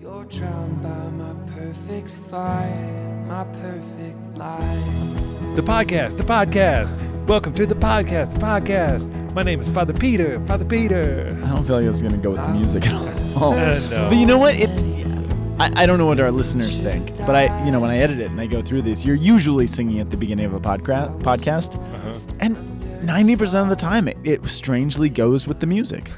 You're drowned by my perfect fire, my perfect life. The podcast, the podcast. Welcome to the podcast, the podcast. My name is Father Peter, Father Peter. I don't feel like it's gonna go with the music at all. Uh, no. But you know what? It. I, I don't know what our listeners think, but I, you know, when I edit it and I go through these, you're usually singing at the beginning of a podca- podcast, Uh-huh. and 90% of the time, it, it strangely goes with the music.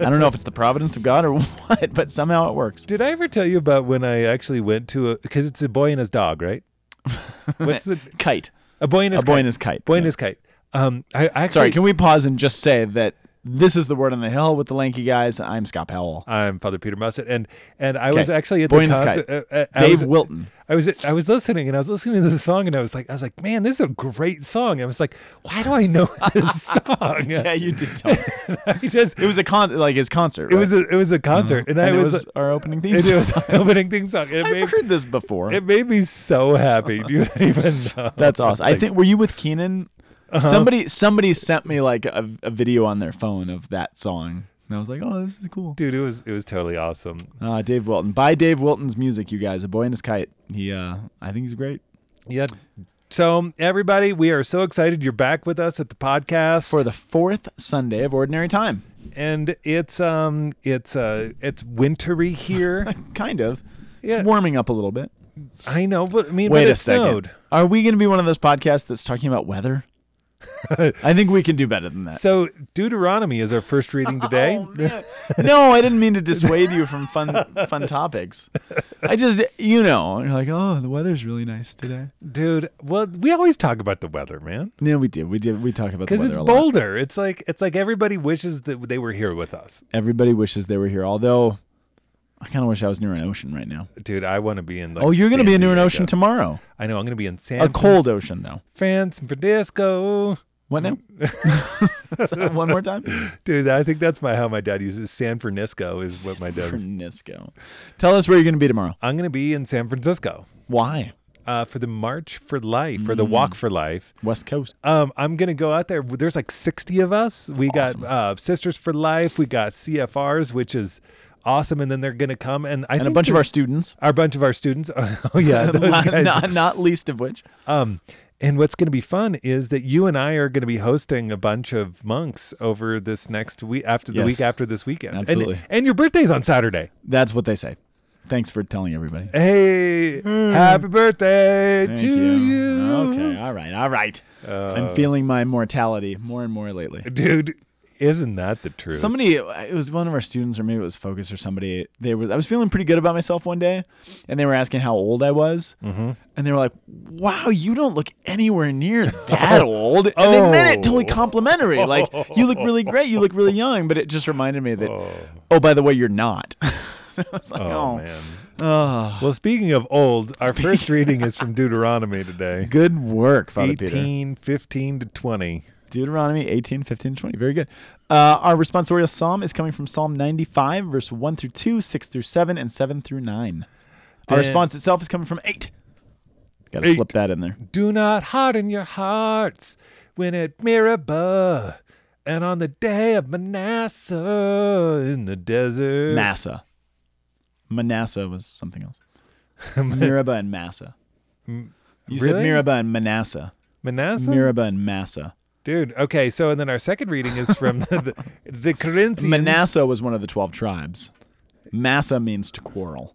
I don't know if it's the providence of God or what, but somehow it works. Did I ever tell you about when I actually went to a because it's a boy and his dog, right? What's the Kite. a boy and his A boy kite. and his kite. boy and his kite. Um, I, I actually Sorry, can we pause and just say that this is the word on the hill with the lanky guys? I'm Scott Powell. I'm Father Peter Mussett, and and I Okay. was actually at Boy the and concert. uh, uh, I Dave was- Wilton. I was I was listening and I was listening to this song and I was like I was like man this is a great song I was like why do I know this song Yeah, you did tell me. Just It was a con, like his concert. it was a it was a concert and, I and it was, was our opening theme and it was song. our opening theme song it I've made, heard this before. it made me so happy do you even know That's awesome. I think were you with Keenan? Uh-huh. Somebody somebody sent me like a, a video on their phone of that song, and I was like, "Oh, this is cool." dude it was it was totally awesome Uh, Dave Wilton. Buy Dave Wilton's music, you guys. A boy and his kite. He, uh, I think he's great yeah so everybody we are so excited you're back with us at the podcast for the fourth Sunday of Ordinary Time. and it's um it's uh it's wintry here Kind of. Yeah. It's warming up a little bit. I know but I mean Wait a second. snowed. Are we going to be one of those podcasts that's talking about weather? I think we can do better than that. So Deuteronomy is our first reading oh, today. Oh, no, I didn't mean to dissuade you from fun fun topics. I just, you know, you're like, oh, the weather's really nice today. Dude, well, we always talk about the weather, man. Yeah, we do. We do. We talk about the Because weather it's a lot. Boulder. It's like it's like everybody wishes that they were here with us. Everybody wishes they were here. Although, I kind of wish I was near an ocean right now. Dude, I want to be in like oh, you're going to be near an Diego. ocean tomorrow. I know, I'm going to be in San A cold ocean, though. San Francisco. What now? So, One more time. Dude, I think that's my how my dad uses San Francisco is what my dad. San Francisco. Tell us where you're going to be tomorrow. I'm going to be in San Francisco. Why? Uh, for the March for Life, for the Mm. Walk for Life. West Coast. Um, I'm gonna go out there. There's like 60 of us. we got uh, Sisters for Life. We got CFRs, which is awesome. And then they're gonna come and I And a bunch of our students. our bunch of our students. Oh yeah, those not, guys. not, not least of which. Um, and what's going to be fun is that you and I are going to be hosting a bunch of monks over this next week after the Yes. week after this weekend. And- Absolutely. And, your birthday's on Saturday. That's what they say. Thanks for telling everybody. Hey, happy birthday Thank to you. you. Okay. All right. All right. Uh, I'm feeling my mortality more and more lately. dude. Isn't that the truth? Somebody, it was one of our students, or maybe it was Focus or somebody. They was, I was feeling pretty good about myself one day, and they were asking how old I was, Mm-hmm. and they were like, "Wow, you don't look anywhere near that old." And they meant it totally Oh. complimentary. Like, you look really great. You look really young. But it just reminded me that, Oh, oh, by the way, you're not. I was like, oh, oh, man. oh. Well, speaking of old, our first reading is from Deuteronomy today. good work, Father Peter. 18, 15 to 20. Deuteronomy 18, 15, 20. Very good. Uh, our responsorial psalm is coming from Psalm 95, verse 1 through 2, 6 through 7, and 7 through 9. Our Then- response itself is coming from 8. Got to Eight. slip that in there. Do not harden your hearts when at Meribah and on the day of Manasseh in the desert. Massa. Manasseh was something else. Meribah and Massa. You said really? Meribah and Manasseh. Manasseh? Meribah and Massa. Dude, okay, so and then our second reading is from the, the, the Corinthians. Manasseh was one of the 12 tribes. Massa means to quarrel.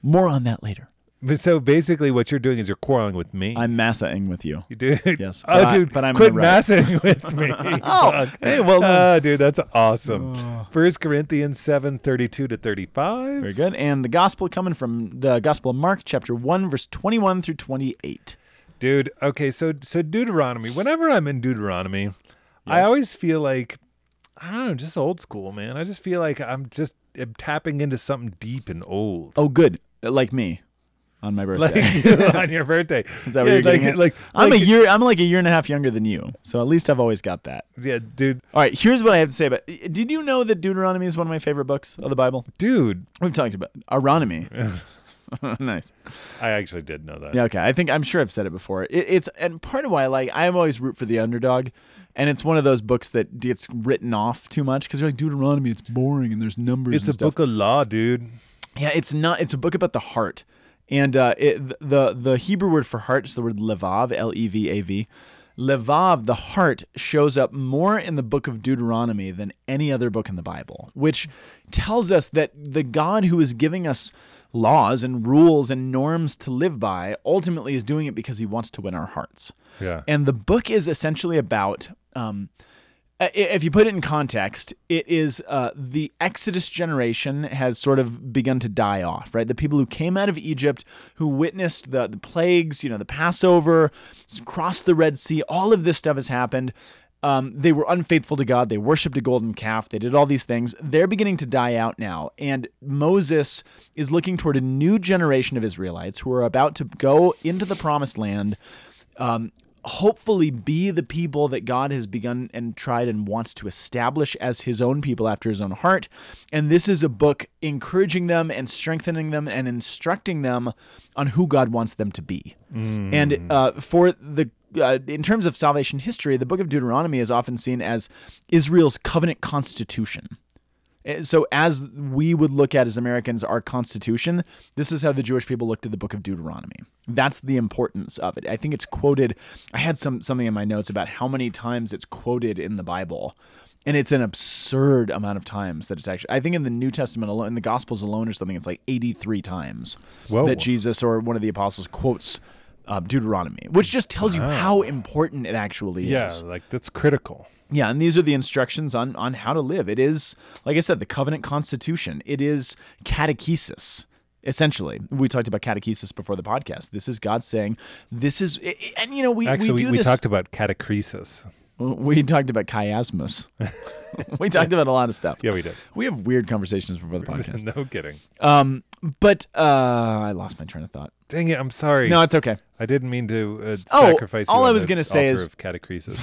More on that later. But So basically, what you're doing is you're quarreling with me. I'm massaing with you. you dude. Yes, Oh, but I- dude, but I'm quit massing with me. Oh, hey, well. Uh, dude, that's awesome. First Corinthians seven thirty two to thirty five. Very good. And the gospel coming from the Gospel of Mark, chapter 1, verse 21 through 28. Dude, okay, so so Deuteronomy. Whenever I'm in Deuteronomy, I always feel like I don't know, just old school, man. I just feel like I'm just I'm tapping into something deep and old. Oh, good. Uh, like me on my birthday. Like on your birthday. Is that what Yeah, you're getting like, at? like I'm like- a year. I'm like a year and a half younger than you, so at least I've always got that. Yeah, dude, All right, here's what I have to say about. Did you know that Deuteronomy is one of my favorite books of the Bible? dude. We've talked about Aronomy. nice. I actually did know that. Yeah. Okay. I think I'm sure I've said it before. It, it's and part of why I like. I am always root for the underdog, and it's one of those books that gets written off too much because you're like Deuteronomy. It's boring and there's numbers. It's a stuff. book of law, dude. Yeah, it's not. It's a book about the heart, and uh, it, the the Hebrew word for heart is the word levav, L E V A V. Levav, the heart, shows up more in the book of Deuteronomy than any other book in the Bible, which tells us that the God who is giving us laws and rules and norms to live by ultimately is doing it because he wants to win our hearts. Yeah. And the book is essentially about. Um, if you put it in context, it is uh, the Exodus generation has sort of begun to die off, right? The people who came out of Egypt, who witnessed the, the plagues, you know, the Passover, crossed the Red Sea, all of this stuff has happened. Um, they were unfaithful to God. They worshipped a golden calf. They did all these things. They're beginning to die out now. And Moses is looking toward a new generation of Israelites who are about to go into the promised land um, hopefully be the people that God has begun and tried and wants to establish as his own people after his own heart. And this is a book encouraging them and strengthening them and instructing them on who God wants them to be. And uh, for the uh, in terms of salvation history, the book of Deuteronomy is often seen as Israel's covenant constitution. Uh, So, as we would look at as Americans our Constitution, this is how the Jewish people looked at the Book of Deuteronomy. That's the importance of it. I think it's quoted. I had some something in my notes about how many times it's quoted in the Bible, and it's an absurd amount of times that it's actually. I think in the New Testament alone, in the Gospels alone, or something, it's like eighty-three times Whoa. that Jesus or one of the apostles quotes uh, Deuteronomy, which just tells you how important it actually Yeah, is. Yeah, like that's critical. Yeah, and these are the instructions on on how to live. It is, like I said, the covenant constitution. It is catechesis. Essentially, we talked about catechesis before the podcast. This is God saying, "This is," and you know, we Actually, we we, do we this. talked about catechesis. we talked about chiasmus. we talked about a lot of stuff. Yeah, we did. We have weird conversations before the podcast. no kidding. Um, but uh, I lost my train of thought. Dang it! I'm sorry. No, it's okay. I didn't mean to uh, Oh, sacrifice. You all I was gonna say altar is- of catacresis.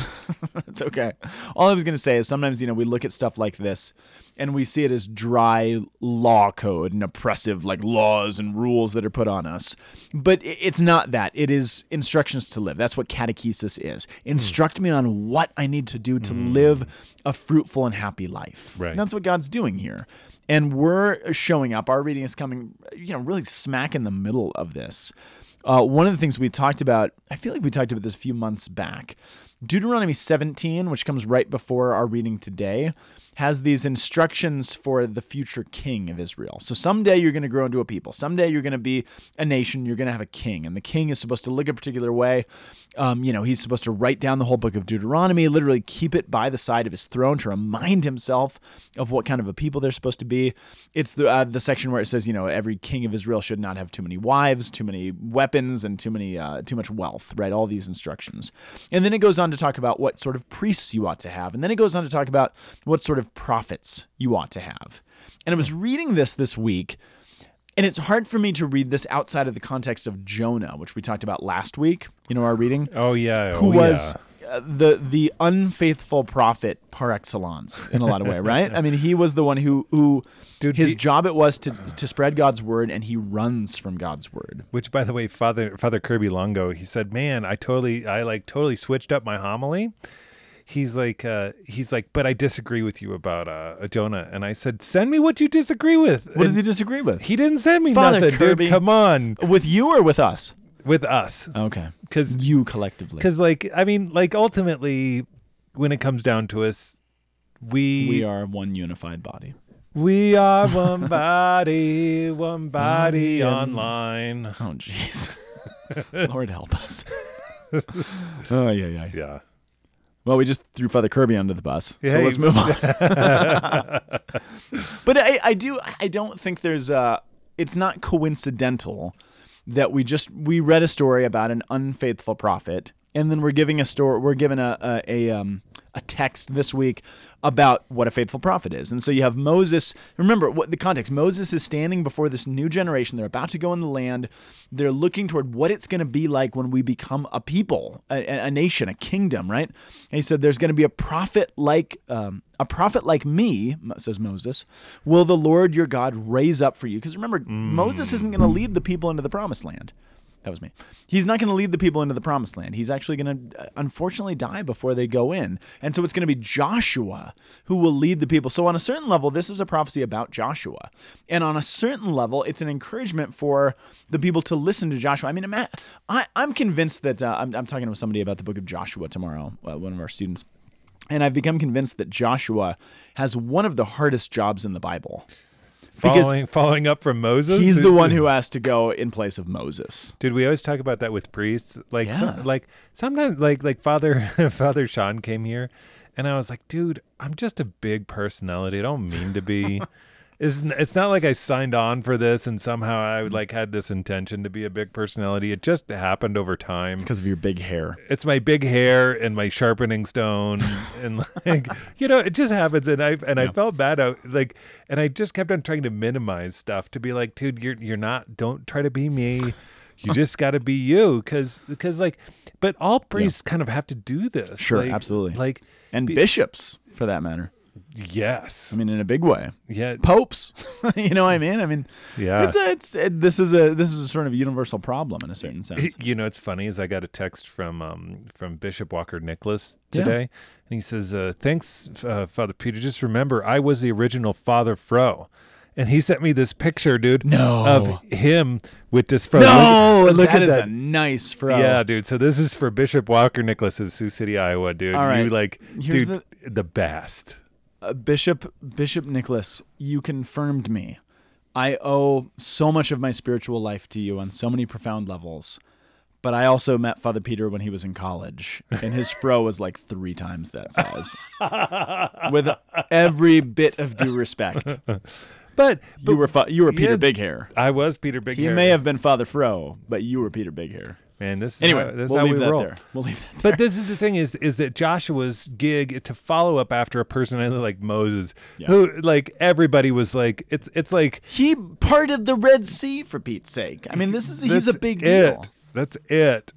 It's okay. All I was going to say is sometimes, you know, we look at stuff like this and we see it as dry law code and oppressive, like laws and rules that are put on us. But it's not that. It is instructions to live. That's what catechesis is. Instruct me on what I need to do to live a fruitful and happy life. Right. And that's what God's doing here. And we're showing up. Our reading is coming, you know, really smack in the middle of this. Uh, one of the things we talked about, I feel like we talked about this a few months back. Deuteronomy 17, which comes right before our reading today, has these instructions for the future king of Israel. So someday you're going to grow into a people. Someday you're going to be a nation. You're going to have a king, and the king is supposed to look a particular way. Um, you know, he's supposed to write down the whole book of Deuteronomy, literally keep it by the side of his throne to remind himself of what kind of a people they're supposed to be. It's the uh, the section where it says, you know, every king of Israel should not have too many wives, too many weapons, and too many uh, too much wealth. Right, all these instructions, and then it goes on to talk about what sort of priests you ought to have, and then it goes on to talk about what sort of prophets you ought to have. And I was reading this this week. And it's hard for me to read this outside of the context of Jonah, which we talked about last week. You know, our reading oh yeah. who oh, was yeah. uh, the the unfaithful prophet par excellence in a lot of way, right? I mean, he was the one who who Dude, his job it was to to spread God's word, and he runs from God's word. Which, by the way, Father Father Kirby Longo, he said, "Man, I totally, I like totally switched up my homily." He's like, uh, he's like, but I disagree with you about uh, Jonah. And I said, send me what you disagree with. What does he disagree with? He didn't send me Father nothing, Kirby. dude. Come on, with you or with us? with us, Okay, because you collectively. because like I mean, like ultimately, when it comes down to us, we we are one unified body. we are one body, one body Um, online. Oh, jeez. Lord help us. oh yeah, yeah. Yeah. Well, we just threw Father Kirby under the bus, so Yeah, let's move on. but I, I do, I don't think there's a. It's not coincidental that we just we read a story about an unfaithful prophet, and then we're giving a story. We're given a a, a um a text this week about what a faithful prophet is. And so you have Moses. Remember what the context. Moses is standing before this new generation. They're about to go in the land. They're looking toward what it's going to be like when we become a people, a, a nation, a kingdom, right? And he said, "There's going to be a prophet like um, a prophet like me," says Moses. Will the Lord your God raise up for you? Because remember, Moses isn't going to lead the people into the promised land. That was me. He's not going to lead the people into the promised land. He's actually going to, unfortunately, die before they go in. And so it's going to be Joshua who will lead the people. So, on a certain level, this is a prophecy about Joshua. And on a certain level, it's an encouragement for the people to listen to Joshua. I mean, I, I'm convinced that uh, I'm, I'm talking with somebody about the book of Joshua tomorrow, uh, one of our students. And I've become convinced that Joshua has one of the hardest jobs in the Bible. Because following following up from Moses. he's the one who has to go in place of Moses. Dude, we always talk about that with priests. Like, some- like sometimes, like, like Father Father Sean came here, and I was like, dude, I'm just a big personality. I don't mean to be. It's, it's not like I signed on for this and somehow I mm. like had this intention to be a big personality. It just happened over time. because of your big hair. It's my big hair and my sharpening stone, and like you know, it just happens. And I and I felt bad. I, like, and I just kept on trying to minimize stuff to be like, dude, you're you're not. Don't try to be me. You just got to be you, because because like, but all priests kind of have to do this. Sure, like- absolutely. Like, And Be- bishops, for that matter. Yes, I mean, in a big way. yeah, Popes. you know what I mean? I mean, yeah. it's a, it's it, this is a this is a sort of universal problem in a certain sense. You know, it's funny is I got a text from um, from Bishop Walker Nickless Yeah. today, and he says, uh, "Thanks, uh, Father Peter. Just remember, I was the original Father Fro." And he sent me this picture, dude, No. of him with this fro. no, look, look that at is that. a nice fro. Yeah, dude. So this is for Bishop Walker Nickless of Sioux City, Iowa, dude. All right. You like, Here's dude, the, best. Uh, Bishop Bishop Nickless, you confirmed me. I owe so much of my spiritual life to you on so many profound levels. But I also met Father Peter when he was in college, and his fro was like three times that size. With every bit of due respect, But, but you were fa- you were Peter yeah, Big Hair. I was Peter Big He Hair. may have been Father Fro, but you were Peter Big Hair. Man, this is Anyway, how, this we'll how leave we that roll. there. We'll leave that there. But this is the thing is is that Joshua's gig to follow up after a personality like Moses, Yeah. who like everybody was like it's it's like he parted the Red Sea for Pete's sake. I mean, this is he's a big it. deal. That's it.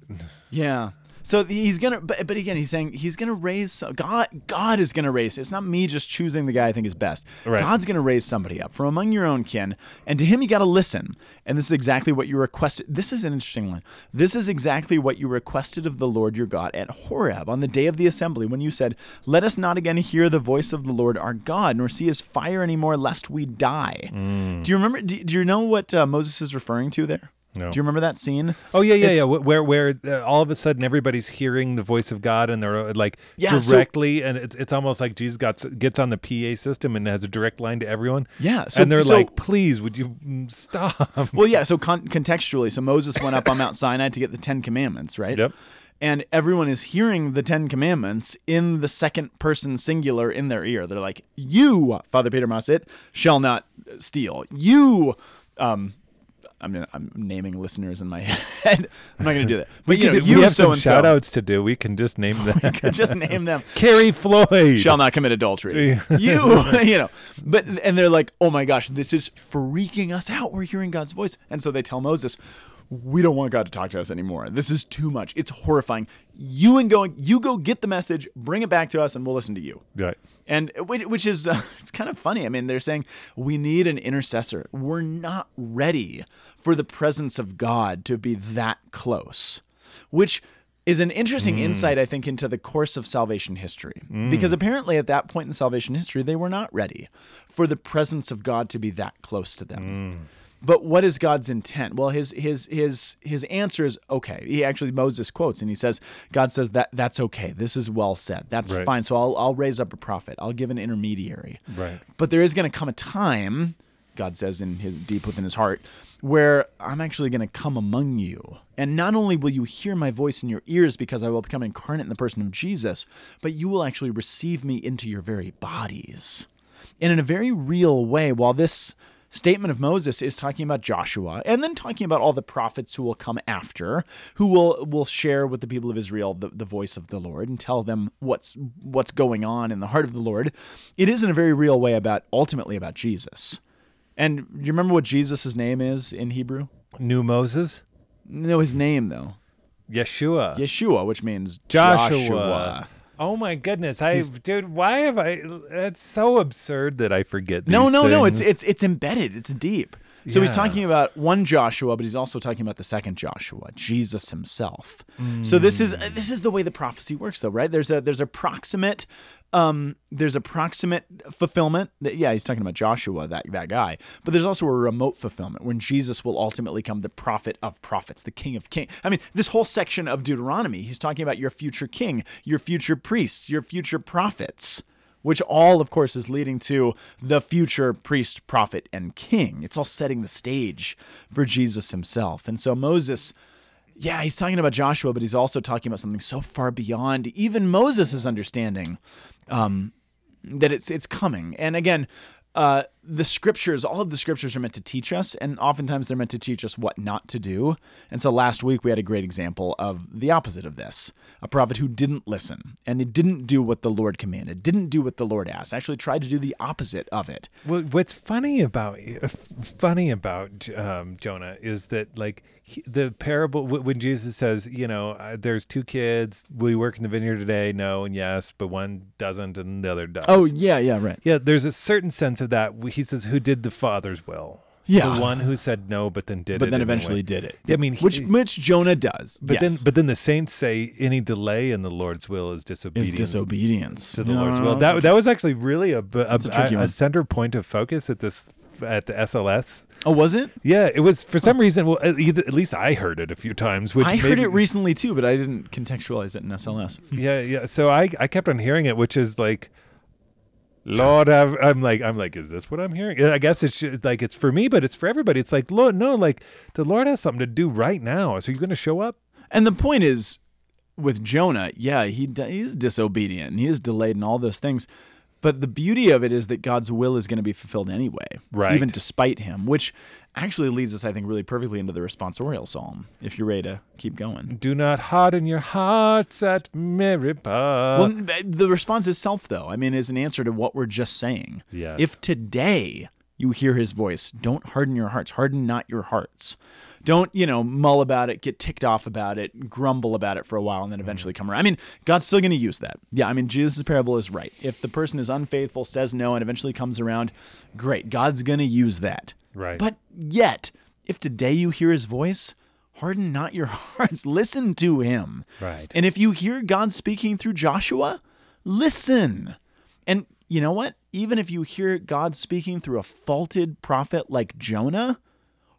Yeah. So he's gonna, but, but again, he's saying he's gonna raise God. God is gonna raise. It's not me just choosing the guy I think is best. Right. God's gonna raise somebody up from among your own kin, and to him you got to listen. And this is exactly what you requested. This is an interesting one. This is exactly what you requested of the Lord your God at Horeb on the day of the assembly, when you said, "Let us not again hear the voice of the Lord our God, nor see His fire anymore, lest we die." Mm. Do you remember? Do, do you know what uh, Moses is referring to there? No. Do you remember that scene? Oh yeah, yeah, It's- yeah. Where where uh, all of a sudden everybody's hearing the voice of God and they're uh, like Yeah, so- directly, and it's it's almost like Jesus got gets on the PA system and has a direct line to everyone. Yeah, so- and they're so- like, "Please, would you mm, stop?" Well, yeah. So con- contextually, so Moses went up on Mount Sinai to get the Ten Commandments, right? Yep. And everyone is hearing the Ten Commandments in the second person singular in their ear. They're like, "You, Father Peter Mussett, shall not steal. You." Um, I'm, gonna- I'm naming listeners in my head. I'm not going to do that. But you know, Could- you we have so some and shout outs to do. We can just name them. Could just name them. Carrie Floyd. shall not commit adultery. you, you know, but and they're like, oh my gosh, this is freaking us out. We're hearing God's voice, and so they tell Moses, we don't want God to talk to us anymore. This is too much. It's horrifying. You and going, you go get the message, bring it back to us, and we'll listen to you. Right. And which, which is uh, it's kind of funny. I mean, they're saying we need an intercessor. We're not ready for the presence of God to be that close, which is an interesting mm. insight, I think, into the course of salvation history. Mm. Because apparently, at that point in salvation history, they were not ready for the presence of God to be that close to them. Mm. But what is God's intent? Well, his his his his answer is okay. He actually Moses quotes and he says, God says that that's okay. This is well said. That's Right. fine. So I'll I'll raise up a prophet. I'll give an intermediary. Right. But there is going to come a time, God says in his deep within his heart, where I'm actually going to come among you. And not only will you hear my voice in your ears because I will become incarnate in the person of Jesus, but you will actually receive me into your very bodies. And in a very real way, while this statement of Moses is talking about Joshua and then talking about all the prophets who will come after, who will will share with the people of Israel the, the voice of the Lord and tell them what's what's going on in the heart of the Lord. It is in a very real way about ultimately about Jesus. And do you remember what Jesus' name is in Hebrew? New Moses. No, his name though. Yeshua. Yeshua, which means Joshua. Joshua. Oh my goodness! I dude, why have I? It's so absurd that I forget. No, no, no. It's it's it's embedded. It's deep. So he's talking about one Joshua, but he's also talking about the second Joshua, Jesus himself. So this is this is the way the prophecy works, though, right? There's a there's a proximate um, there's a proximate fulfillment. That, yeah, he's talking about Joshua, that that guy. But there's also a remote fulfillment when Jesus will ultimately come the prophet of prophets, the king of kings. I mean, this whole section of Deuteronomy, he's talking about your future king, your future priests, your future prophets which all, of course, is leading to the future priest, prophet, and king. It's all setting the stage for Jesus himself. And so Moses, yeah, he's talking about Joshua, but he's also talking about something so far beyond even Moses' understanding um, that it's it's coming. And again, uh, the scriptures, all of the scriptures are meant to teach us, and oftentimes they're meant to teach us what not to do. And so last week we had a great example of the opposite of this a prophet who didn't listen and it didn't do what the Lord commanded, didn't do what the Lord asked, actually tried to do the opposite of it. Well, what's funny about funny about um, Jonah is that like he, the parable when Jesus says, you know, uh, there's two kids, will you work in the vineyard today? No and yes, but one doesn't and the other does. Oh, yeah, yeah, right. yeah. There's a certain sense of that. He says, who did the Father's will? Yeah. the one who said no, but then did it. But then anyway. eventually did it. Yeah, I mean, he- which which Jonah does. But yes, then, but then the saints say any delay in the Lord's will is disobedience. is disobedience. to the No, Lord's will. That that was actually really a a, a a, a center point of focus at this at the SLS. oh, was it? Yeah, it was for some reason. Well, at, least I heard it a few times. Which I heard it recently too, but I didn't contextualize it in SLS. Yeah, yeah. So I I kept on hearing it, which is like, Lord, I've, I'm like I'm like, is this what I'm hearing? I guess it's ju- like it's for me, but it's for everybody. It's like, Lord, no, like the Lord has something to do right now. So you're going to show up? And the point is, with Jonah, yeah, he d- he is disobedient and he is delayed and all those things. But the beauty of it is that God's will is going to be fulfilled anyway, Right. Even despite him, which actually leads us, I think, really perfectly into the responsorial psalm. If you're ready to keep going. Do not harden your hearts at Meribah. well, the response is self, though. I mean, is an answer to what we're just saying. Yes. If today you hear his voice, don't harden your hearts. Harden not your hearts. Don't, you know, mull about it, get ticked off about it, grumble about it for a while, and then mm-hmm. eventually come around. I mean, God's still going to use that. Yeah, I mean, Jesus' parable is right. If the person is unfaithful, says no, and eventually comes around, great. God's going to use that. Right. But yet, if today you hear his voice, harden not your hearts. Listen to him. Right. And if you hear God speaking through Joshua, listen. And you know what? Even if you hear God speaking through a faulted prophet like Jonah,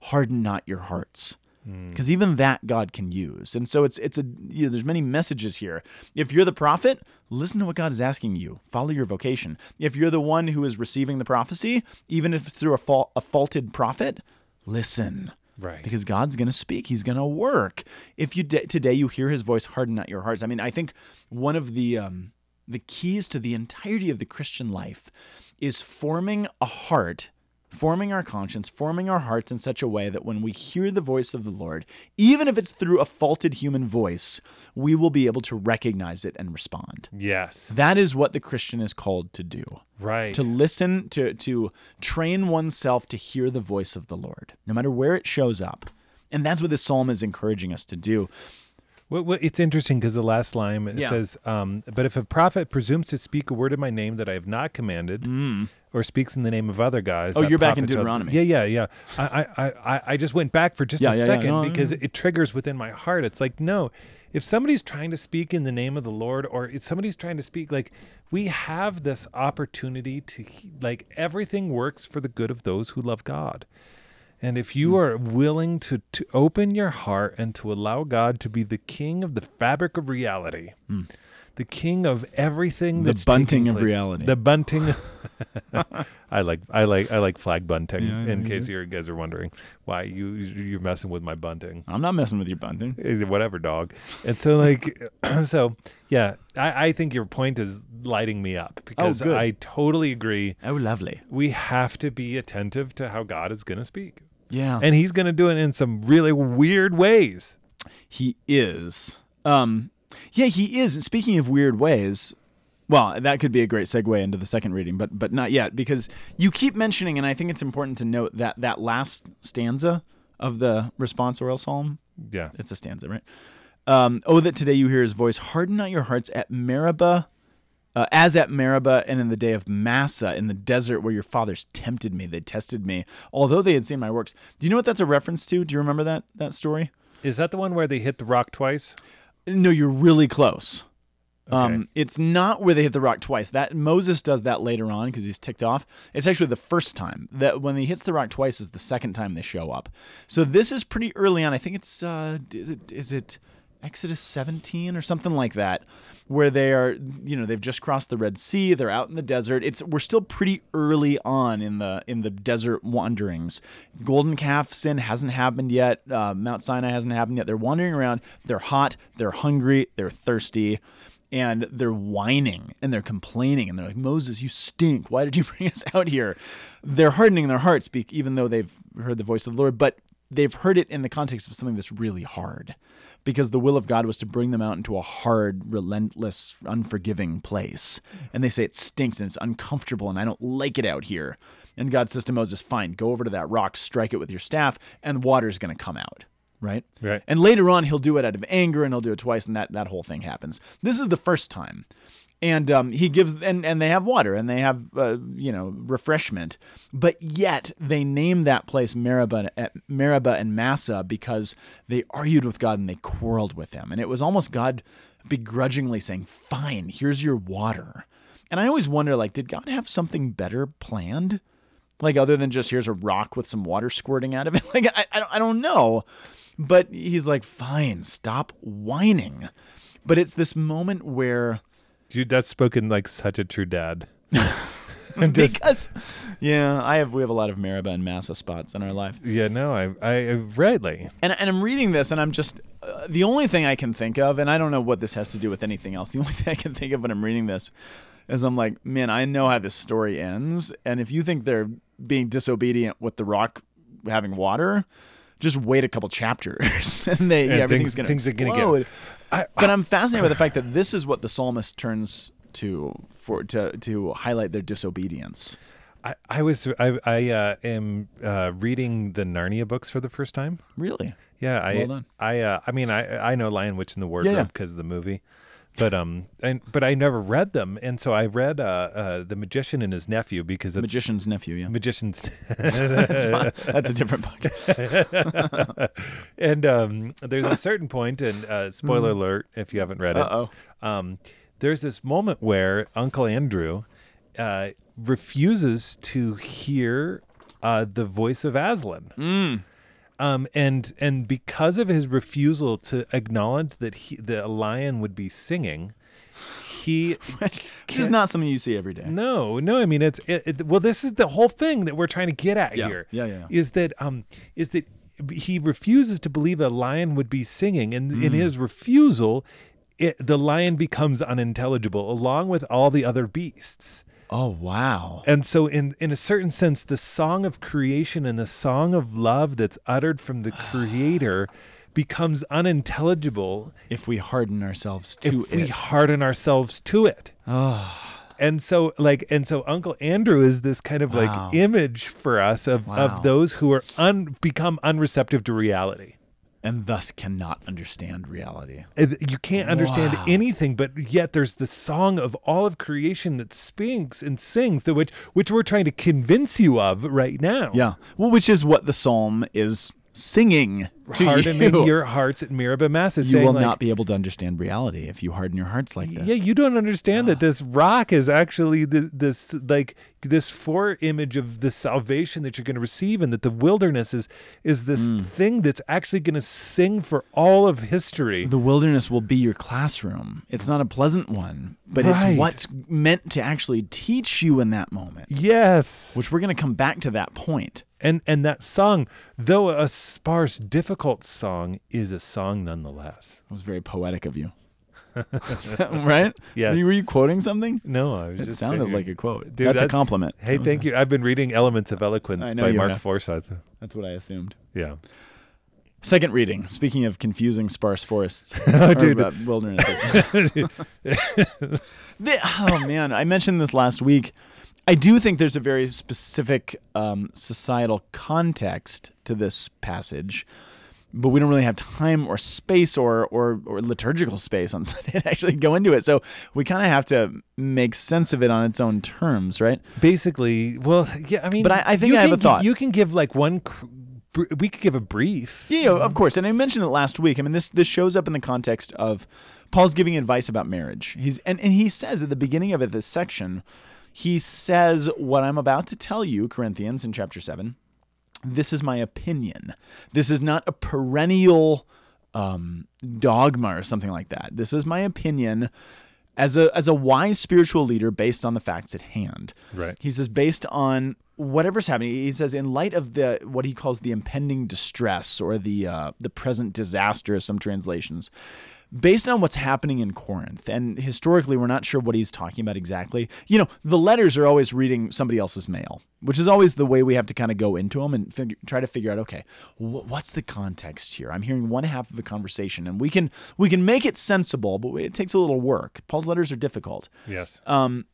harden not your hearts. Because even that God can use. And so it's it's a you know, there's many messages here. If you're the prophet, listen to what God is asking you. Follow your vocation. If you're the one who is receiving the prophecy, even if it's through a, fault, a faulted prophet, listen Right. because God's going to speak. He's going to work. If you d- today you hear His voice, harden not your hearts. I mean, I think one of the um, the keys to the entirety of the Christian life is forming a heart, forming our conscience, forming our hearts in such a way that when we hear the voice of the Lord, even if it's through a faulted human voice, we will be able to recognize it and respond. yes. That is what the Christian is called to do Right. to listen to to train oneself to hear the voice of the Lord, no matter where it shows up. And that's what this psalm is encouraging us to do. Well, well, it's interesting because the last line it Yeah. says, um, "But if a prophet presumes to speak a word in my name that I have not commanded, or speaks in the name of other guys." Mm. Oh, you're back in shall- Deuteronomy. Yeah, yeah, yeah. I, I, I, I just went back for just Yeah, a yeah, second No, because it triggers within my heart. It's like, no, if somebody's trying to speak in the name of the Lord, or if somebody's trying to speak, like we have this opportunity to, like everything works for the good of those who love God. And if Hmm. you are willing to, to open your heart and to allow God to be the king of the fabric of reality, the king of everything Hmm. The bunting of place, reality. the bunting. I like I like I like flag bunting. Yeah, in yeah, case you guys are wondering why you you're messing with my bunting. I'm not messing with your bunting. Eh, Whatever, dog. And so like so yeah, I, I think your point is lighting me up because good. I totally agree. Oh, lovely. We have to be attentive to how God is going to speak Yeah. and he's going to do it in some really weird ways. he is. Um, yeah, he is. And speaking of weird ways, well, that could be a great segue into the second reading, but but not yet because you keep mentioning, and I think it's important to note that that last stanza of the response responsorial psalm Yeah. It's a stanza, right? Um, oh, that today you hear his voice. Harden not your hearts at Meribah Uh, as at Meribah and in the day of Massa in the desert where your fathers tempted me, they tested me, although they had seen my works. Do you know what that's a reference to? Do you remember that that story? Is that the one where they hit the rock twice? No, you're really close. Okay. Um, it's not where they hit the rock twice. That Moses does that later on because he's ticked off. It's actually the first time that when he hits the rock twice is the second time they show up. So this is pretty early on. I think it's uh, is it is it Exodus 17 or something like that, where they are you know they've just crossed the Red Sea. They're out in the desert. It's we're still pretty early on in the in the desert wanderings. Golden calf sin hasn't happened yet. Uh, Mount Sinai hasn't happened yet. They're wandering around. They're hot. They're hungry. They're thirsty and they're whining and they're complaining and they're like moses you stink why did you bring us out here they're hardening their hearts even though they've heard the voice of the lord but they've heard it in the context of something that's really hard because the will of god was to bring them out into a hard relentless unforgiving place and they say it stinks and it's uncomfortable and i don't like it out here and god says to moses fine go over to that rock strike it with your staff and water's going to come out right Right. and later on, he'll do it out of anger, and he'll do it twice, and that that whole thing happens. This is the first time, and um, he gives and and they have water and they have uh, you know refreshment, but yet they name that place Meribah at Meribah and Massa because they argued with God and they quarreled with him, and it was almost God begrudgingly saying, "Fine, here's your water." And I always wonder, like, did God have something better planned? like other than just here's a rock with some water squirting out of it. Like I, I don't know. But he's like fine stop whining. But it's this moment where Dude, that's spoken like such a true dad. Just because yeah i have we have a lot of Meribah and massa spots in our life yeah, no, I I rightly. and, and i'm reading this and i'm just uh, the only thing i can think of and i don't know what this has to do with anything else the only thing i can think of when i'm reading this is i'm like man i know how this story ends and if you think they're being disobedient with the rock having water just wait a couple chapters and they And yeah, everything's things- gonna things are gonna get-. I, but i'm fascinated by the fact that this is what the psalmist turns to for to to highlight their disobedience I, I was I I uh, am uh, reading the Narnia books for the first time. really Yeah, I Well. I uh, I mean I I know Lion Witch in the Wardrobe yeah. because of the movie, but um and but I never read them, and so I read uh, uh the Magician and his nephew because it's magician's nephew yeah magician's that's, fine. that's a different book and um there's a certain point and uh, spoiler alert if you haven't read it Uh-oh. um there's this moment where Uncle Andrew uh refuses to hear uh the voice of Aslan. Um, and and because of his refusal to acknowledge that he, the lion would be singing, he Which is not something you see every day. no, no. I mean, it's it, it- well. This is the whole thing that we're trying to get at Yeah, here. yeah, yeah, yeah. Is that um is that he refuses to believe a lion would be singing, and Mm. in his refusal, it, the lion becomes unintelligible along with all the other beasts. Oh wow. And so, in in a certain sense, the song of creation and the song of love that's uttered from the Creator becomes unintelligible If we harden ourselves to it. if we harden ourselves to it. Ah. And so like and so Uncle Andrew is this kind of Wow. like image for us of Wow. of those who are un become unreceptive to reality. And thus cannot understand reality. You can't understand Wow. anything, but yet there's the song of all of creation that speaks and sings, the which which we're trying to convince you of right now. Yeah. Well, which is what the psalm is singing to hardening you. your hearts at Meribah Mass is you saying will like, not be able to understand reality if you harden your hearts like this. Yeah, you don't understand that this rock is actually the, this like this fore image of the salvation that you're going to receive, and that the wilderness is is this Mm. thing that's actually going to sing for all of history. The wilderness will be your classroom. It's not a pleasant one, but Right. it's what's meant to actually teach you in that moment. yes, Which we're going to come back to that point. And and that song, though a sparse, difficult song, is a song nonetheless. That was very poetic of you. right? Yes. Were you, were you quoting something? No, I was just It just sounded singing. like a quote. Dude, That's a compliment. Hey, thank a- you. I've been reading Elements of Eloquence by Mark have. Forsyth. That's what I assumed. Yeah. Second reading. Speaking of confusing sparse forests, Oh, dude. uh, wildernesses. The- oh man, I mentioned this last week. I do think there's a very specific um, societal context to this passage but we don't really have time or space or or, or liturgical space on Sunday to actually go into it. So we kind of have to make sense of it on its own terms, right? Basically, well, yeah. I mean, But I- I think I have can a thought. You can give like one. cr- We could give a brief. Yeah, yeah, of course. And I mentioned it last week. I mean, this this shows up in the context of Paul's giving advice about marriage. He's and, and he says at the beginning of it, this section, he says, What I'm about to tell you, Corinthians in chapter seven, this is my opinion. This is not a perennial um, dogma or something like that. This is my opinion as a as a wise spiritual leader based on the facts at hand. Right. He says based on whatever's happening. He says in light of the what he calls the impending distress or the uh, the present disaster, some translations. Based on what's happening in Corinth, and historically, we're not sure what he's talking about exactly. You know, the letters are always reading somebody else's mail, which is always the way we have to kind of go into them and figure, try to figure out, okay, wh- what's the context here? I'm hearing one half of a conversation, and we can we can make it sensible, but it takes a little work. Paul's letters are difficult. Yes. Um,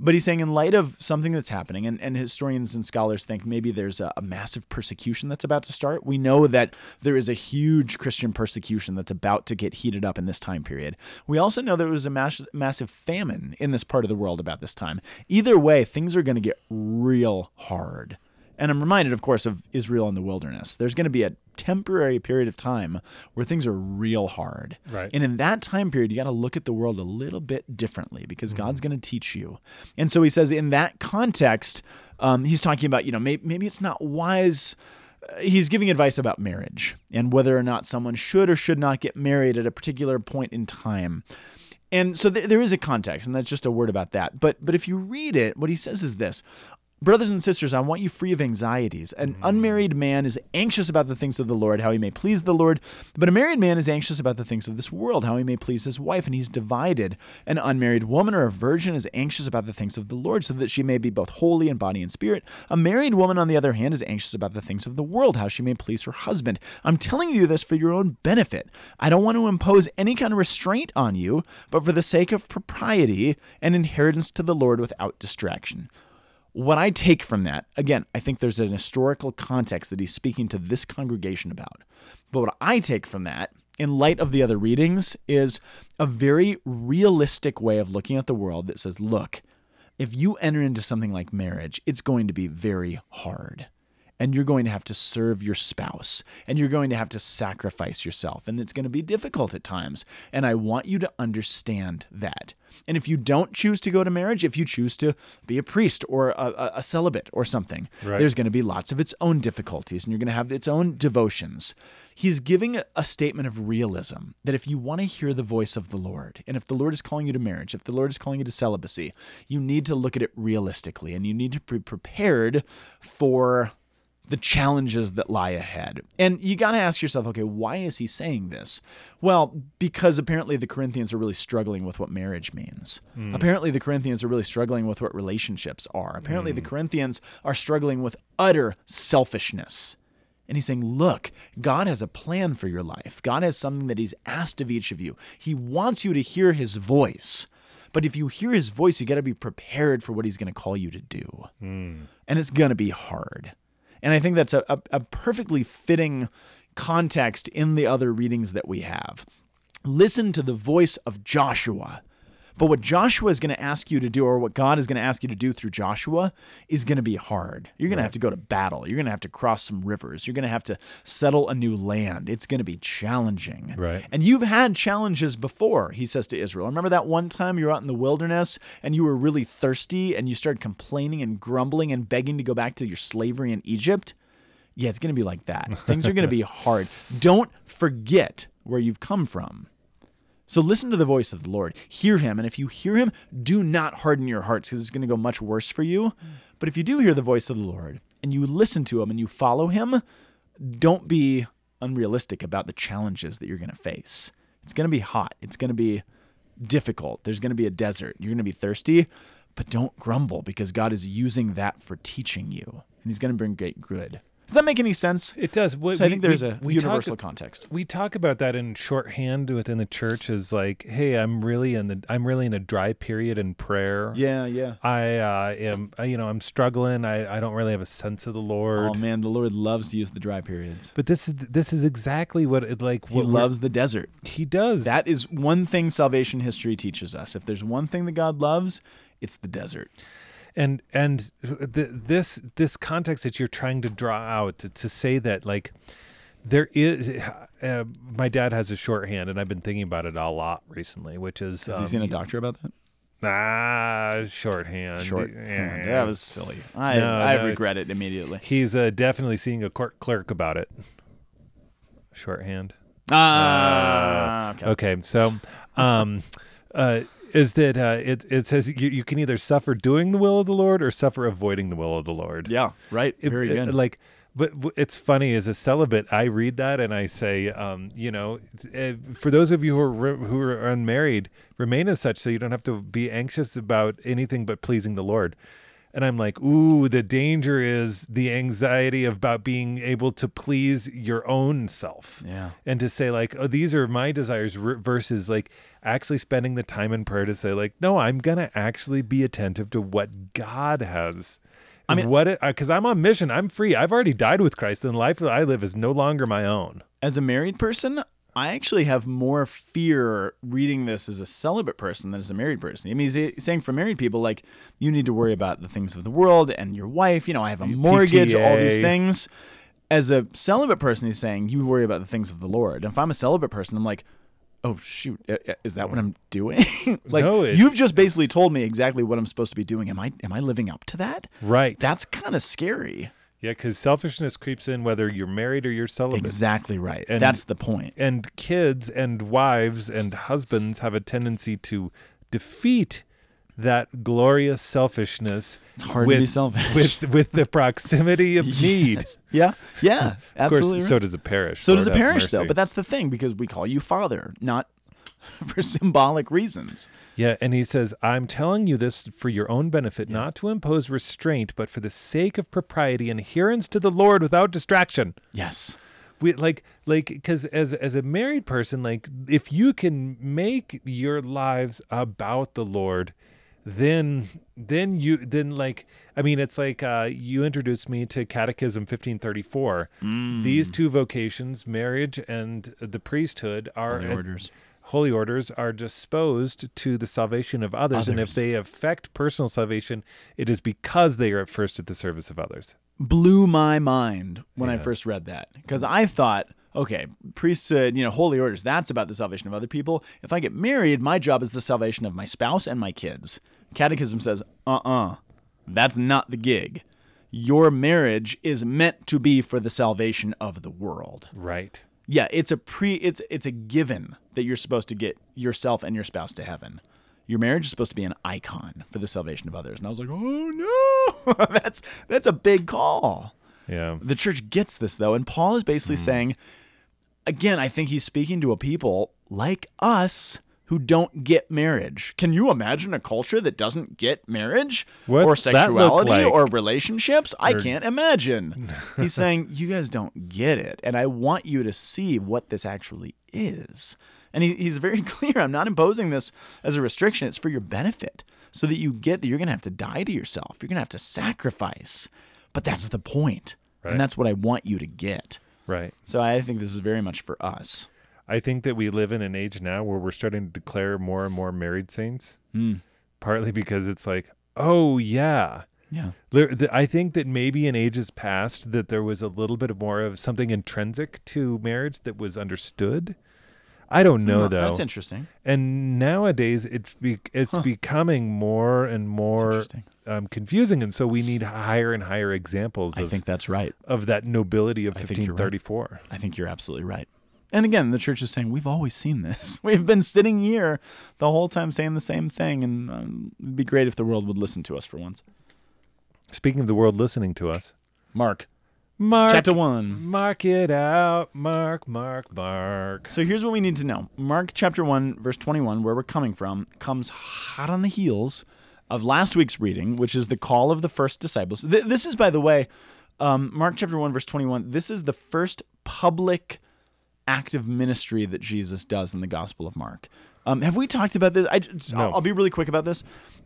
but he's saying, in light of something that's happening, and, and historians and scholars think maybe there's a, a massive persecution that's about to start. We know that there is a huge Christian persecution that's about to get heated up in this time period. We also know there was a mass, massive famine in this part of the world about this time. Either way, things are going to get real hard. And I'm reminded, of course, of Israel in the wilderness. There's going to be a temporary period of time where things are real hard. Right. And in that time period, you got to look at the world a little bit differently because God's going to teach you. And so he says, in that context, um, he's talking about, you know, maybe, maybe it's not wise. uh, He's giving advice about marriage and whether or not someone should or should not get married at a particular point in time. And so th- there is a context, and that's just a word about that. But but if you read it, what he says is this. Brothers and sisters, I want you free of anxieties. An mm. unmarried man is anxious about the things of the Lord, how he may please the Lord. But a married man is anxious about the things of this world, how he may please his wife, and he's divided. An unmarried woman or a virgin is anxious about the things of the Lord, so that she may be both holy in body and spirit. A married woman, on the other hand, is anxious about the things of the world, how she may please her husband. I'm telling you this for your own benefit. I don't want to impose any kind of restraint on you, but for the sake of propriety and inheritance to the Lord without distraction what I take from that, again, I think there's an historical context that he's speaking to this congregation about. But what I take from that, in light of the other readings, is a very realistic way of looking at the world that says, look, if you enter into something like marriage, it's going to be very hard. And you're going to have to serve your spouse, and you're going to have to sacrifice yourself, and it's going to be difficult at times. And I want you to understand that. And if you don't choose to go to marriage, if you choose to be a priest or a, a, celibate or something, Right. there's going to be lots of its own difficulties, and you're going to have its own devotions. He's giving a, a statement of realism that if you want to hear the voice of the Lord, and if the Lord is calling you to marriage, if the Lord is calling you to celibacy, you need to look at it realistically, and you need to be prepared for the challenges that lie ahead. And you got to ask yourself, okay, why is he saying this? Well, because apparently the Corinthians are really struggling with what marriage means. Hmm. Apparently the Corinthians are really struggling with what relationships are. Apparently the hmm. Corinthians are struggling with utter selfishness. And he's saying, look, God has a plan for your life. God has something that he's asked of each of you. He wants you to hear his voice. But if you hear his voice, you got to be prepared for what he's going to call you to do. Hmm. And it's going to be hard. And I think that's a, a, a perfectly fitting context in the other readings that we have. Listen to the voice of Joshua. But what Joshua is going to ask you to do, or what God is going to ask you to do through Joshua, is going to be hard. You're going to have to go to battle. You're going to have to cross some rivers. You're going to have to settle a new land. It's going to be challenging. Right. And you've had challenges before, he says to Israel. Remember that one time you were out in the wilderness and you were really thirsty and you started complaining and grumbling and begging to go back to your slavery in Egypt? Yeah, it's going to be like that. Things are going to be hard. Don't forget where you've come from. So listen to the voice of the Lord. Hear him. And if you hear him, do not harden your hearts because it's going to go much worse for you. But if you do hear the voice of the Lord and you listen to him and you follow him, don't be unrealistic about the challenges that you're going to face. It's going to be hot. It's going to be difficult. There's going to be a desert. You're going to be thirsty, but don't grumble because God is using that for teaching you. And he's going to bring great good. Does that make any sense? It does. We- So I think there's we- a we talk- universal context. we talk about that in shorthand within the church as like, hey, I'm really in the I'm really in a dry period in prayer. Yeah, yeah. I uh, am, uh, you know, I'm struggling. I, I don't really have a sense of the Lord. Oh man, the Lord loves to use the dry periods. but this is this is exactly what it like. He What we're- loves the desert. He does That is one thing salvation history teaches us. If there's one thing that God loves, it's the desert. And and th- this this context that you're trying to draw out to, to say that like there is uh, my dad has a shorthand and i've been thinking about it a lot recently which is Has um, he seen a doctor about that? ah shorthand Short. Yeah. That was silly. I, No, I no, regret it immediately. he's uh, definitely seeing a court clerk about it shorthand Ah, okay. Okay, so um, uh, is that uh, it? It says you, you can either suffer doing the will of the Lord or suffer avoiding the will of the Lord. Yeah, right. It- Very it- good. Like, but it's funny as a celibate, I read that and I say, um, you know, uh, for those of you who are who are unmarried, remain as such, so you don't have to be anxious about anything but pleasing the Lord. And I'm like, ooh, the danger is the anxiety about being able to please your own self. Yeah. and to say like oh these are my desires versus like actually spending the time in prayer to say like no i'm gonna actually be attentive to what god has. I mean- what because uh, i'm on mission. I'm free. I've already died with christ and the life that i live is no longer my own. As a married person, I actually have more fear reading this as a celibate person than as a married person. I mean, he's saying for married people, like, you need to worry about the things of the world and your wife. You know, I have a mortgage, all these things. As a celibate person, he's saying you worry about the things of the Lord. And if I'm a celibate person, I'm like, oh shoot, is that what I'm doing? like, No, it- you've just basically told me exactly what I'm supposed to be doing. Am I am I living up to that? right That's kind of scary. Yeah because selfishness creeps in whether you're married or you're celibate Exactly right. And- That's the point. and kids and wives and husbands have a tendency to defeat that glorious selfishness It's hard with, to be selfish. with with the proximity of need Yes. Yeah, yeah, Of absolutely. course, right. so does a parish. So does a parish, though. But that's the thing because we call you father, not for symbolic reasons. yeah, and he says, "I'm telling you this for your own benefit, not to impose restraint, but for the sake of propriety and adherence to the Lord without distraction." Yes. We like like because as as a married person, like if you can make your lives about the Lord, then then you then like I mean it's like uh, you introduced me to Catechism 1534. Mm. These two vocations, marriage and the priesthood, are orders. Holy orders are disposed to the salvation of others, and if they affect personal salvation, it is because they are at first at the service of others. Blew my mind when I first read that because I thought, okay, priesthood, you know, holy orders, that's about the salvation of other people. If I get married, my job is the salvation of my spouse and my kids. Catechism says, uh uh that's not the gig. Your marriage is meant to be for the salvation of the world. Right. Yeah, it's a pre it's it's a given that you're supposed to get yourself and your spouse to heaven. Your marriage is supposed to be an icon for the salvation of others. And I was like, "Oh no. that's that's a big call." Yeah. The church gets this though, and Paul is basically mm. saying again, I think he's speaking to a people like us who don't get marriage. Can you imagine a culture that doesn't get marriage or What's look sexuality like? or relationships? I can't imagine. He's saying you guys don't get it, and I want you to see what this actually is. And he, he's very clear. I'm not imposing this as a restriction. It's for your benefit, so that you get that you're going to have to die to yourself. You're going to have to sacrifice. But that's the point, Right. and that's what I want you to get. Right. So I think this is very much for us. I think that we live in an age now where we're starting to declare more and more married saints, Hmm. partly because it's like, oh, yeah. Yeah. There, the, I think that maybe in ages past that there was a little bit of more of something intrinsic to marriage that was understood. I don't know Huh, though. That's interesting. and nowadays it's be, it's becoming more and more um, confusing, and so we need higher and higher examples I think that's right. of that nobility of you're right. 1534. I think you're absolutely right. And again, the church is saying we've always seen this. We've been sitting here the whole time saying the same thing, and um, it'd be great if the world would listen to us for once. Speaking of the world listening to us, Mark, Mark, chapter one. mark it out, Mark, Mark, Mark. So here's what we need to know. Mark chapter 1, verse 21, where we're coming from, comes hot on the heels of last week's reading, which is the call of the first disciples. Th- this is, by the way, Um, Mark chapter 1, verse 21, this is the first public act of ministry that Jesus does in the Gospel of Mark. Um, have we talked about this? I, just- I'll, I'll be really quick about this.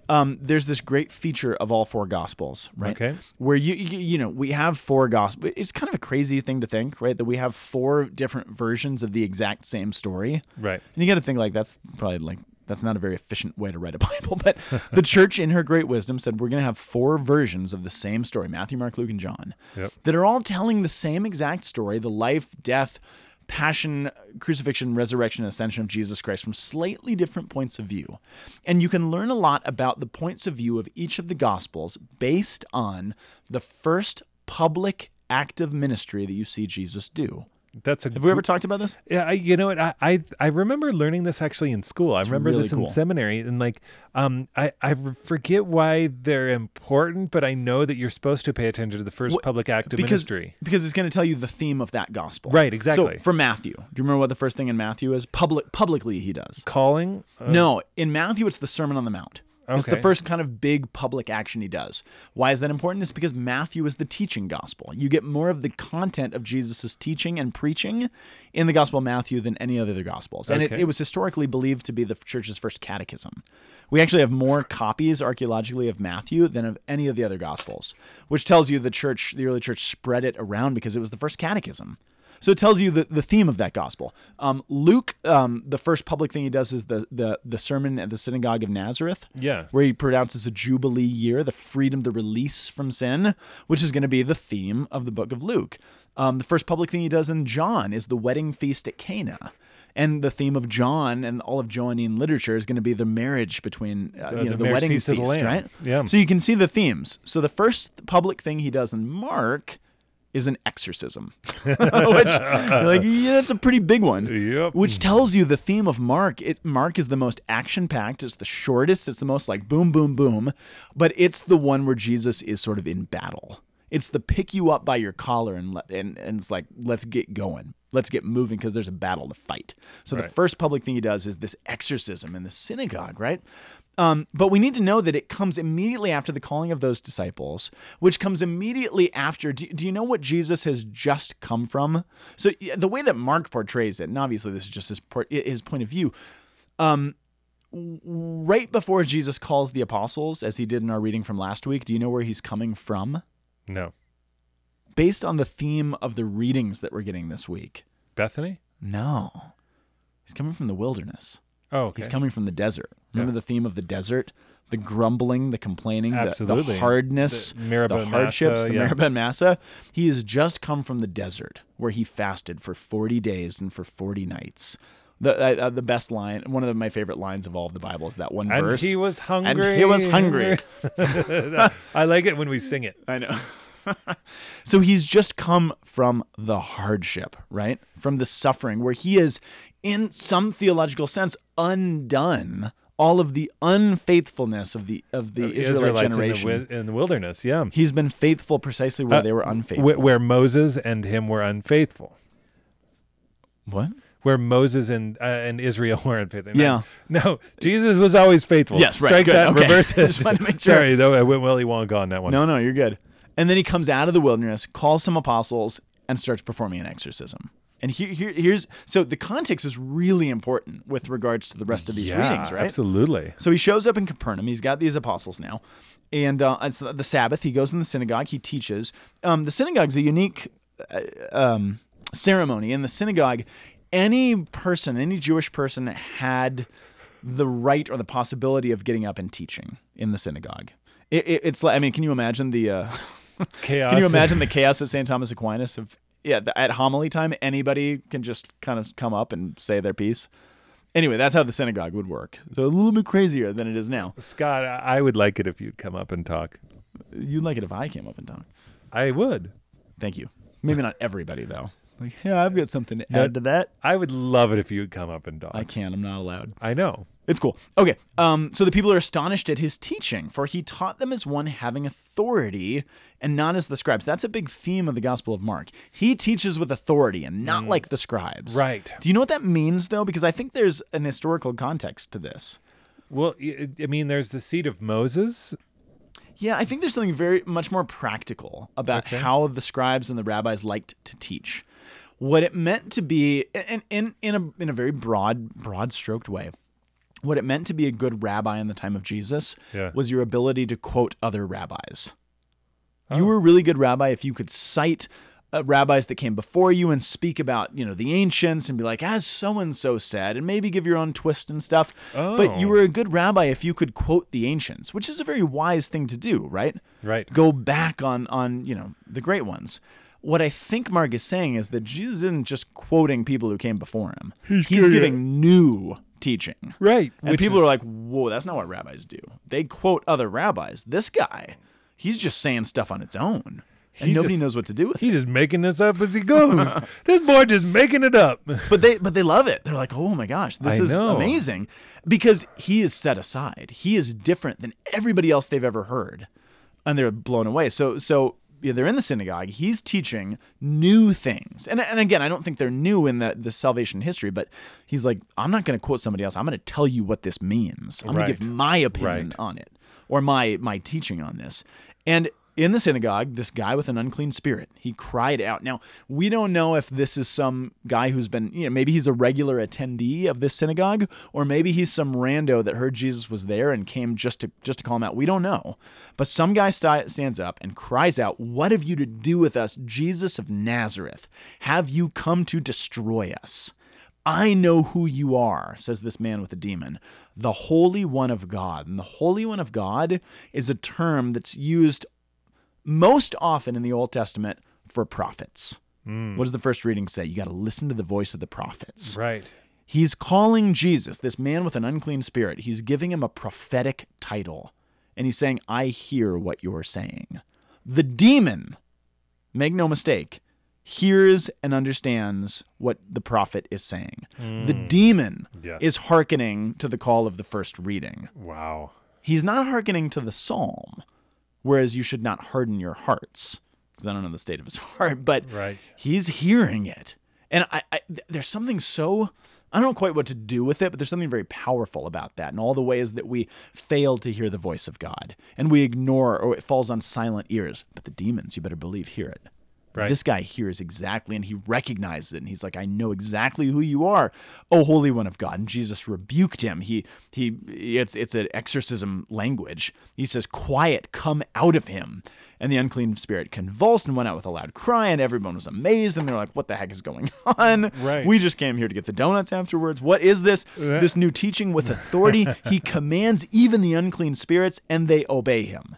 Um, there's this great feature of all four Gospels, right? Okay. Where you, you you know we have four gospels. It's kind of a crazy thing to think, right? That we have four different versions of the exact same story. Right. And you got to think like that's probably like that's not a very efficient way to write a Bible, but the church in her great wisdom said we're going to have four versions of the same story, Matthew, Mark, Luke, and John, Yep. that are all telling the same exact story, the life, death, passion, crucifixion, resurrection, ascension of Jesus Christ from slightly different points of view. And you can learn a lot about the points of view of each of the gospels based on the first public act of ministry that you see Jesus do. That's a Have we ever talked about this? Yeah, I, you know what? I, I I remember learning this actually in school. I remember really this cool. in seminary, and like, um, I I forget why they're important, but I know that you're supposed to pay attention to the first What- public act of because, ministry. Because it's going to tell you the theme of that gospel. Right, exactly. So for Matthew, do you remember what the first thing in Matthew is? Public, publicly he does. Calling. Uh, no, in Matthew it's the Sermon on the Mount. It's the first kind of big public action he does. Why is that important? It's because Matthew is the teaching gospel. You get more of the content of Jesus' teaching and preaching in the Gospel of Matthew than any other of the Gospels. And it, it was historically believed to be the church's first catechism. We actually have more copies archaeologically of Matthew than of any of the other Gospels, which tells you the church, the early church spread it around because it was the first catechism. So it tells you the, the theme of that gospel. Um, Luke, um, the first public thing he does is the, the the sermon at the synagogue of Nazareth. Yeah. Where he pronounces a jubilee year, the freedom, the release from sin, which is going to be the theme of the book of Luke. Um, the first public thing he does in John is the wedding feast at Cana. And the theme of John and all of Johannine literature is going to be the marriage between uh, The- you know, the the, wedding feast feast, the right? Yeah. So you can see the themes. So the first public thing he does in Mark is an exorcism, which like yeah, that's a pretty big one. Yep. Which tells you the theme of Mark. It Mark is the most action packed. It's the shortest. It's the most like boom, boom, boom. But it's the one where Jesus is sort of in battle. It's the pick you up by your collar and let, and, and it's like let's get going. Let's get moving because there's a battle to fight. So the first public thing he does is this exorcism in the synagogue, right? Um, but we need to know that it comes immediately after the calling of those disciples, which comes immediately after. Do, do you know what Jesus has just come from? So yeah, the way that Mark portrays it, and obviously this is just his his point of view. Um, right before Jesus calls the apostles, as he did in our reading from last week, do you know where he's coming from? No. Based on the theme of the readings that we're getting this week. Bethany. No, he's coming from the wilderness. Oh, okay. He's coming from the desert. Remember Yeah. the theme of the desert? The grumbling, the complaining, the- the, hardness, The the hardships, Massa, the yeah. And Massa. He has just come from the desert where he fasted for 40 days and for 40 nights. The, uh, uh, the best line, one of the, my favorite lines of all of the Bible is that one and verse. he was hungry. And he was hungry. I like it when we sing it. I know. so he's just come from the hardship, right? From the suffering, where he is, in some theological sense, undone all of the unfaithfulness of the of the Israelite Israelites generation. in the, in the wilderness. Yeah. He's been faithful precisely where Uh, they were unfaithful. Where, Moses and him were unfaithful. what? Where Moses and uh, and Israel were unfaithful. No, Yeah. No, Jesus was always faithful. Yes, right, Strike that. okay. Reverse it. Just wanted to make sure. Sorry, though I went Willy Wonka on that one. No, no, you're good. And then he comes out of the wilderness, calls some apostles, and starts performing an exorcism. And here, here, here's so the context is really important with regards to the rest of these yeah, readings, right? Absolutely. So he shows up in Capernaum. He's got these apostles now, and uh, it's the Sabbath. He goes in the synagogue. He teaches. Um, the synagogue's a unique uh, um, ceremony. In the synagogue, any person, any Jewish person, had the right or the possibility of getting up and teaching in the synagogue. It, it, it's like I mean, can you imagine the uh, Chaos. can you imagine the chaos at St. Thomas Aquinas? Of yeah, the, at homily time, anybody can just kind of come up and say their piece. Anyway, that's how the synagogue would work. So a little bit crazier than it is now. Scott, I I would like it if you'd come up and talk. You'd like it if I came up and talked. I would. Thank you. Maybe not everybody though. Like, yeah, I've got something to add to that. I would love it if you'd come up and talk. I can't. I'm not allowed. I know. It's cool. Okay. Um, so the people are astonished at his teaching, for he taught them as one having authority and not as the scribes. That's a big theme of the Gospel of Mark. He teaches with authority and not like the scribes. Right. Do you know what that means, though? Because I think there's an historical context to this. Well, I mean, there's the seat of Moses. Yeah, I think there's something very much more practical about Okay. how the scribes and the rabbis liked to teach. What it meant to be, and in, in a in a very broad broad stroked way, what it meant to be a good rabbi in the time of Jesus Yeah. was your ability to quote other rabbis. Oh. You were a really good rabbi if you could cite uh, rabbis that came before you and speak about you know the ancients and be like as so and so said and maybe give your own twist and stuff. But you Oh. were a good rabbi if you could quote the ancients, which is a very wise thing to do, right? Right. Go back on on you know the great ones. What I think Mark is saying is that Jesus isn't just quoting people who came before him. He's, giving new teaching. Right. And people are like, whoa, that's not what rabbis do. They quote other rabbis. This guy, he's just saying stuff on its own. And He nobody just- knows what to do with it. he's just making this up as he goes. this boy just making it up. But they but they love it. They're like, oh my gosh, this I is know. amazing. Because he is set aside. He is different than everybody else they've ever heard. And they're blown away. So so yeah, they're in the synagogue. He's teaching new things. And, and again, I don't think they're new in the, the salvation history, but he's like, I'm not going to quote somebody else. I'm going to tell you what this means. I'm going to give my opinion Right. on it or my my teaching on this. And in the synagogue, this guy with an unclean spirit, he cried out. Now, we don't know if this is some guy who's been, you know, maybe he's a regular attendee of this synagogue, or maybe he's some rando that heard Jesus was there and came just to just to call him out. We don't know. But some guy sti- stands up and cries out, "What have you to do with us, Jesus of Nazareth? Have you come to destroy us?" I know who you are, says this man with a demon, the Holy One of God. And the Holy One of God is a term that's used most often in the Old Testament for prophets. Hmm. What does the first reading say? You got to listen to the voice of the prophets. right. He's calling Jesus, this man with an unclean spirit, he's giving him a prophetic title. And he's saying, I hear what you're saying. The demon, make no mistake, hears and understands what the prophet is saying. The hmm. demon Yes. is hearkening to the call of the first reading. Wow. He's not hearkening to the psalm, whereas you should not harden your hearts, because I don't know the state of his heart, but Right. he's hearing it. And I, I there's something so I don't know quite what to do with it, but there's something very powerful about that and all the ways that we fail to hear the voice of God and we ignore or it falls on silent ears. But the demons, you better believe, hear it. Right. This guy hears exactly and he recognizes it and he's like, I know exactly who you are, O Holy One of God. And Jesus rebuked him. He he it's it's an exorcism language. He says, Quiet, come out of him. And the unclean spirit convulsed and went out with a loud cry, and everyone was amazed, and they're like, What the heck is going on? Right. We just came here to get the donuts afterwards. What is this? This new teaching with authority. he commands even the unclean spirits, and they obey him.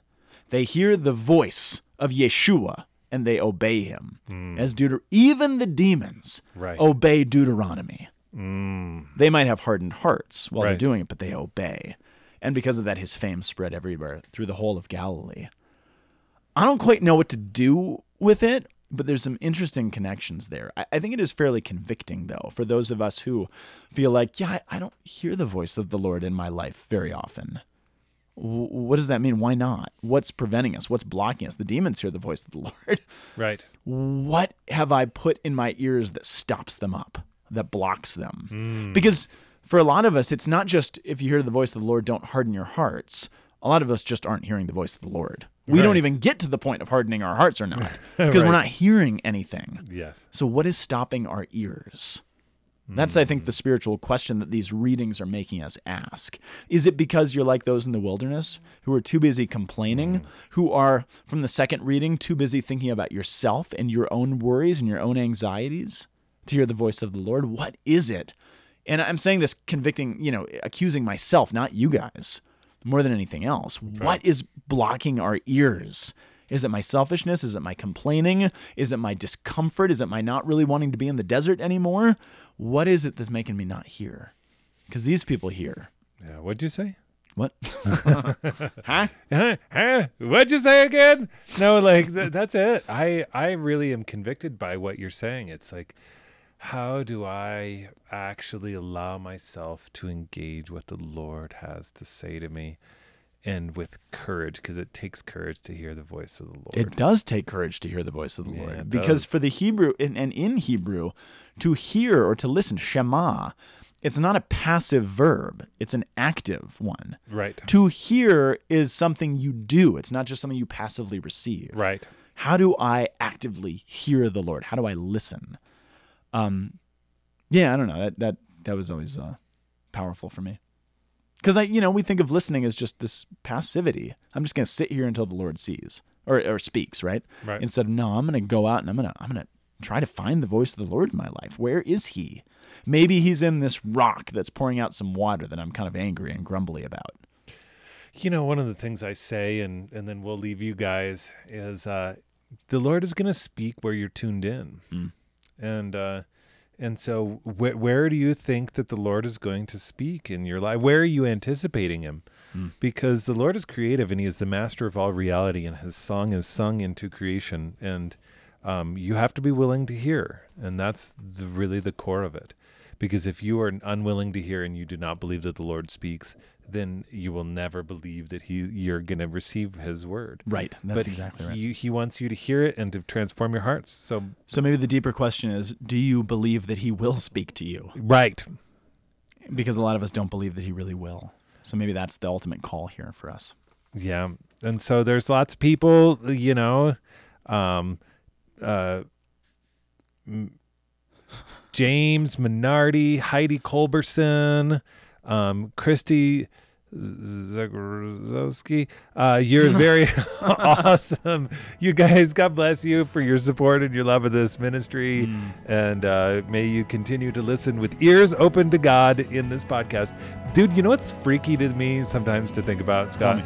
They hear the voice of Yeshua and they obey him. Hmm. As Deuter- even the demons Right. obey Deuteronomy. Hmm. They might have hardened hearts while they're doing it, but they obey. And because of that, his fame spread everywhere through the whole of Galilee. I don't quite know what to do with it, but there's some interesting connections there. I, I think it is fairly convicting, though, for those of us who feel like, yeah, I, I don't hear the voice of the Lord in my life very often. W- what does that mean? Why not? What's preventing us? What's blocking us? The demons hear the voice of the Lord. Right. what have I put in my ears that stops them up, that blocks them? Hmm. Because for a lot of us, it's not just if you hear the voice of the Lord, don't harden your hearts. A lot of us just aren't hearing the voice of the Lord. We don't even get to the point of hardening our hearts or not because we're not hearing anything. Yes. So, what is stopping our ears? That's, I think, the spiritual question that these readings are making us ask. Is it because you're like those in the wilderness who are too busy complaining, who are, from the second reading, too busy thinking about yourself and your own worries and your own anxieties to hear the voice of the Lord? What is it? And I'm saying this convicting, you know, accusing myself, not you guys, more than anything else. What is blocking our ears? Is it my selfishness? Is it my complaining? Is it my discomfort? Is it my not really wanting to be in the desert anymore? What is it that's making me not hear? Because these people hear. Yeah. What'd you say? What? huh? Huh? Huh? What'd you say again? No, like th- that's it. I I really am convicted by what you're saying. It's like, how do I actually allow myself to engage what the Lord has to say to me, and with courage, because it takes courage to hear the voice of the Lord. It does take courage to hear the voice of the Yeah, Lord. Because does. for the Hebrew, and, and in Hebrew, to hear or to listen, Shema, it's not a passive verb, it's an active one. Right. To hear is something you do, it's not just something you passively receive. Right. How do I actively hear the Lord? How do I listen? Um, yeah, I don't know. That that that was always uh, powerful for me. Because I, you know, we think of listening as just this passivity. I'm just gonna sit here until the Lord sees or or speaks, right? Right. Instead of no, I'm gonna go out and I'm gonna I'm gonna try to find the voice of the Lord in my life. Where is He? Maybe He's in this rock that's pouring out some water that I'm kind of angry and grumbly about. You know, one of the things I say, and and then we'll leave you guys, is uh, the Lord is going to speak where you're tuned in, and uh, and so wh- where do you think that the Lord is going to speak in your life? Where are you anticipating Him? Because the Lord is creative, and He is the master of all reality, and His song is sung into creation, and um, you have to be willing to hear, and that's the, really the core of it. Because if you are unwilling to hear and you do not believe that the Lord speaks, then you will never believe that he you're going to receive his word. Right. That's but exactly right. he, he wants you to hear it and to transform your hearts. So So maybe the deeper question is do you believe that he will speak to you? right. Because a lot of us don't believe that he really will. So maybe that's the ultimate call here for us. Yeah. And so there's lots of people, you know, um uh m- James Minardi, Heidi Culberson, um, Christy Zagorowski. Uh, you're very awesome. You guys, God bless you for your support and your love of this ministry. And uh, may you continue to listen with ears open to God in this podcast. Dude, you know what's freaky to me sometimes to think about, Scott?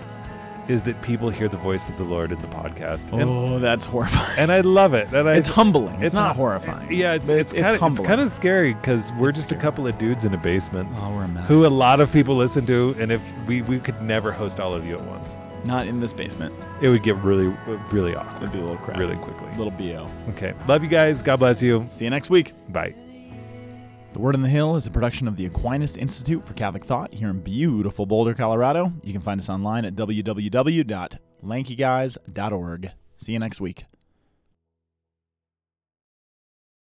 Is that people hear the voice of the Lord in the podcast. And, Oh, that's horrifying. and I love it. And I, It's humbling. It's, not not- horrifying. yeah, it's but it's kind of it's kind of scary because we're It's just scary. a couple of dudes in a basement Oh, we're a mess. who a lot of people listen to, and if we we could never host all of you at once, not in this basement. it would get really really awkward It'd be a little crap. really quickly. A little bo. Okay, love you guys. God bless you. See you next week. Bye. The Word on the Hill is a production of the Aquinas Institute for Catholic Thought here in beautiful Boulder, Colorado. You can find us online at www.lankyguys.org. See you next week.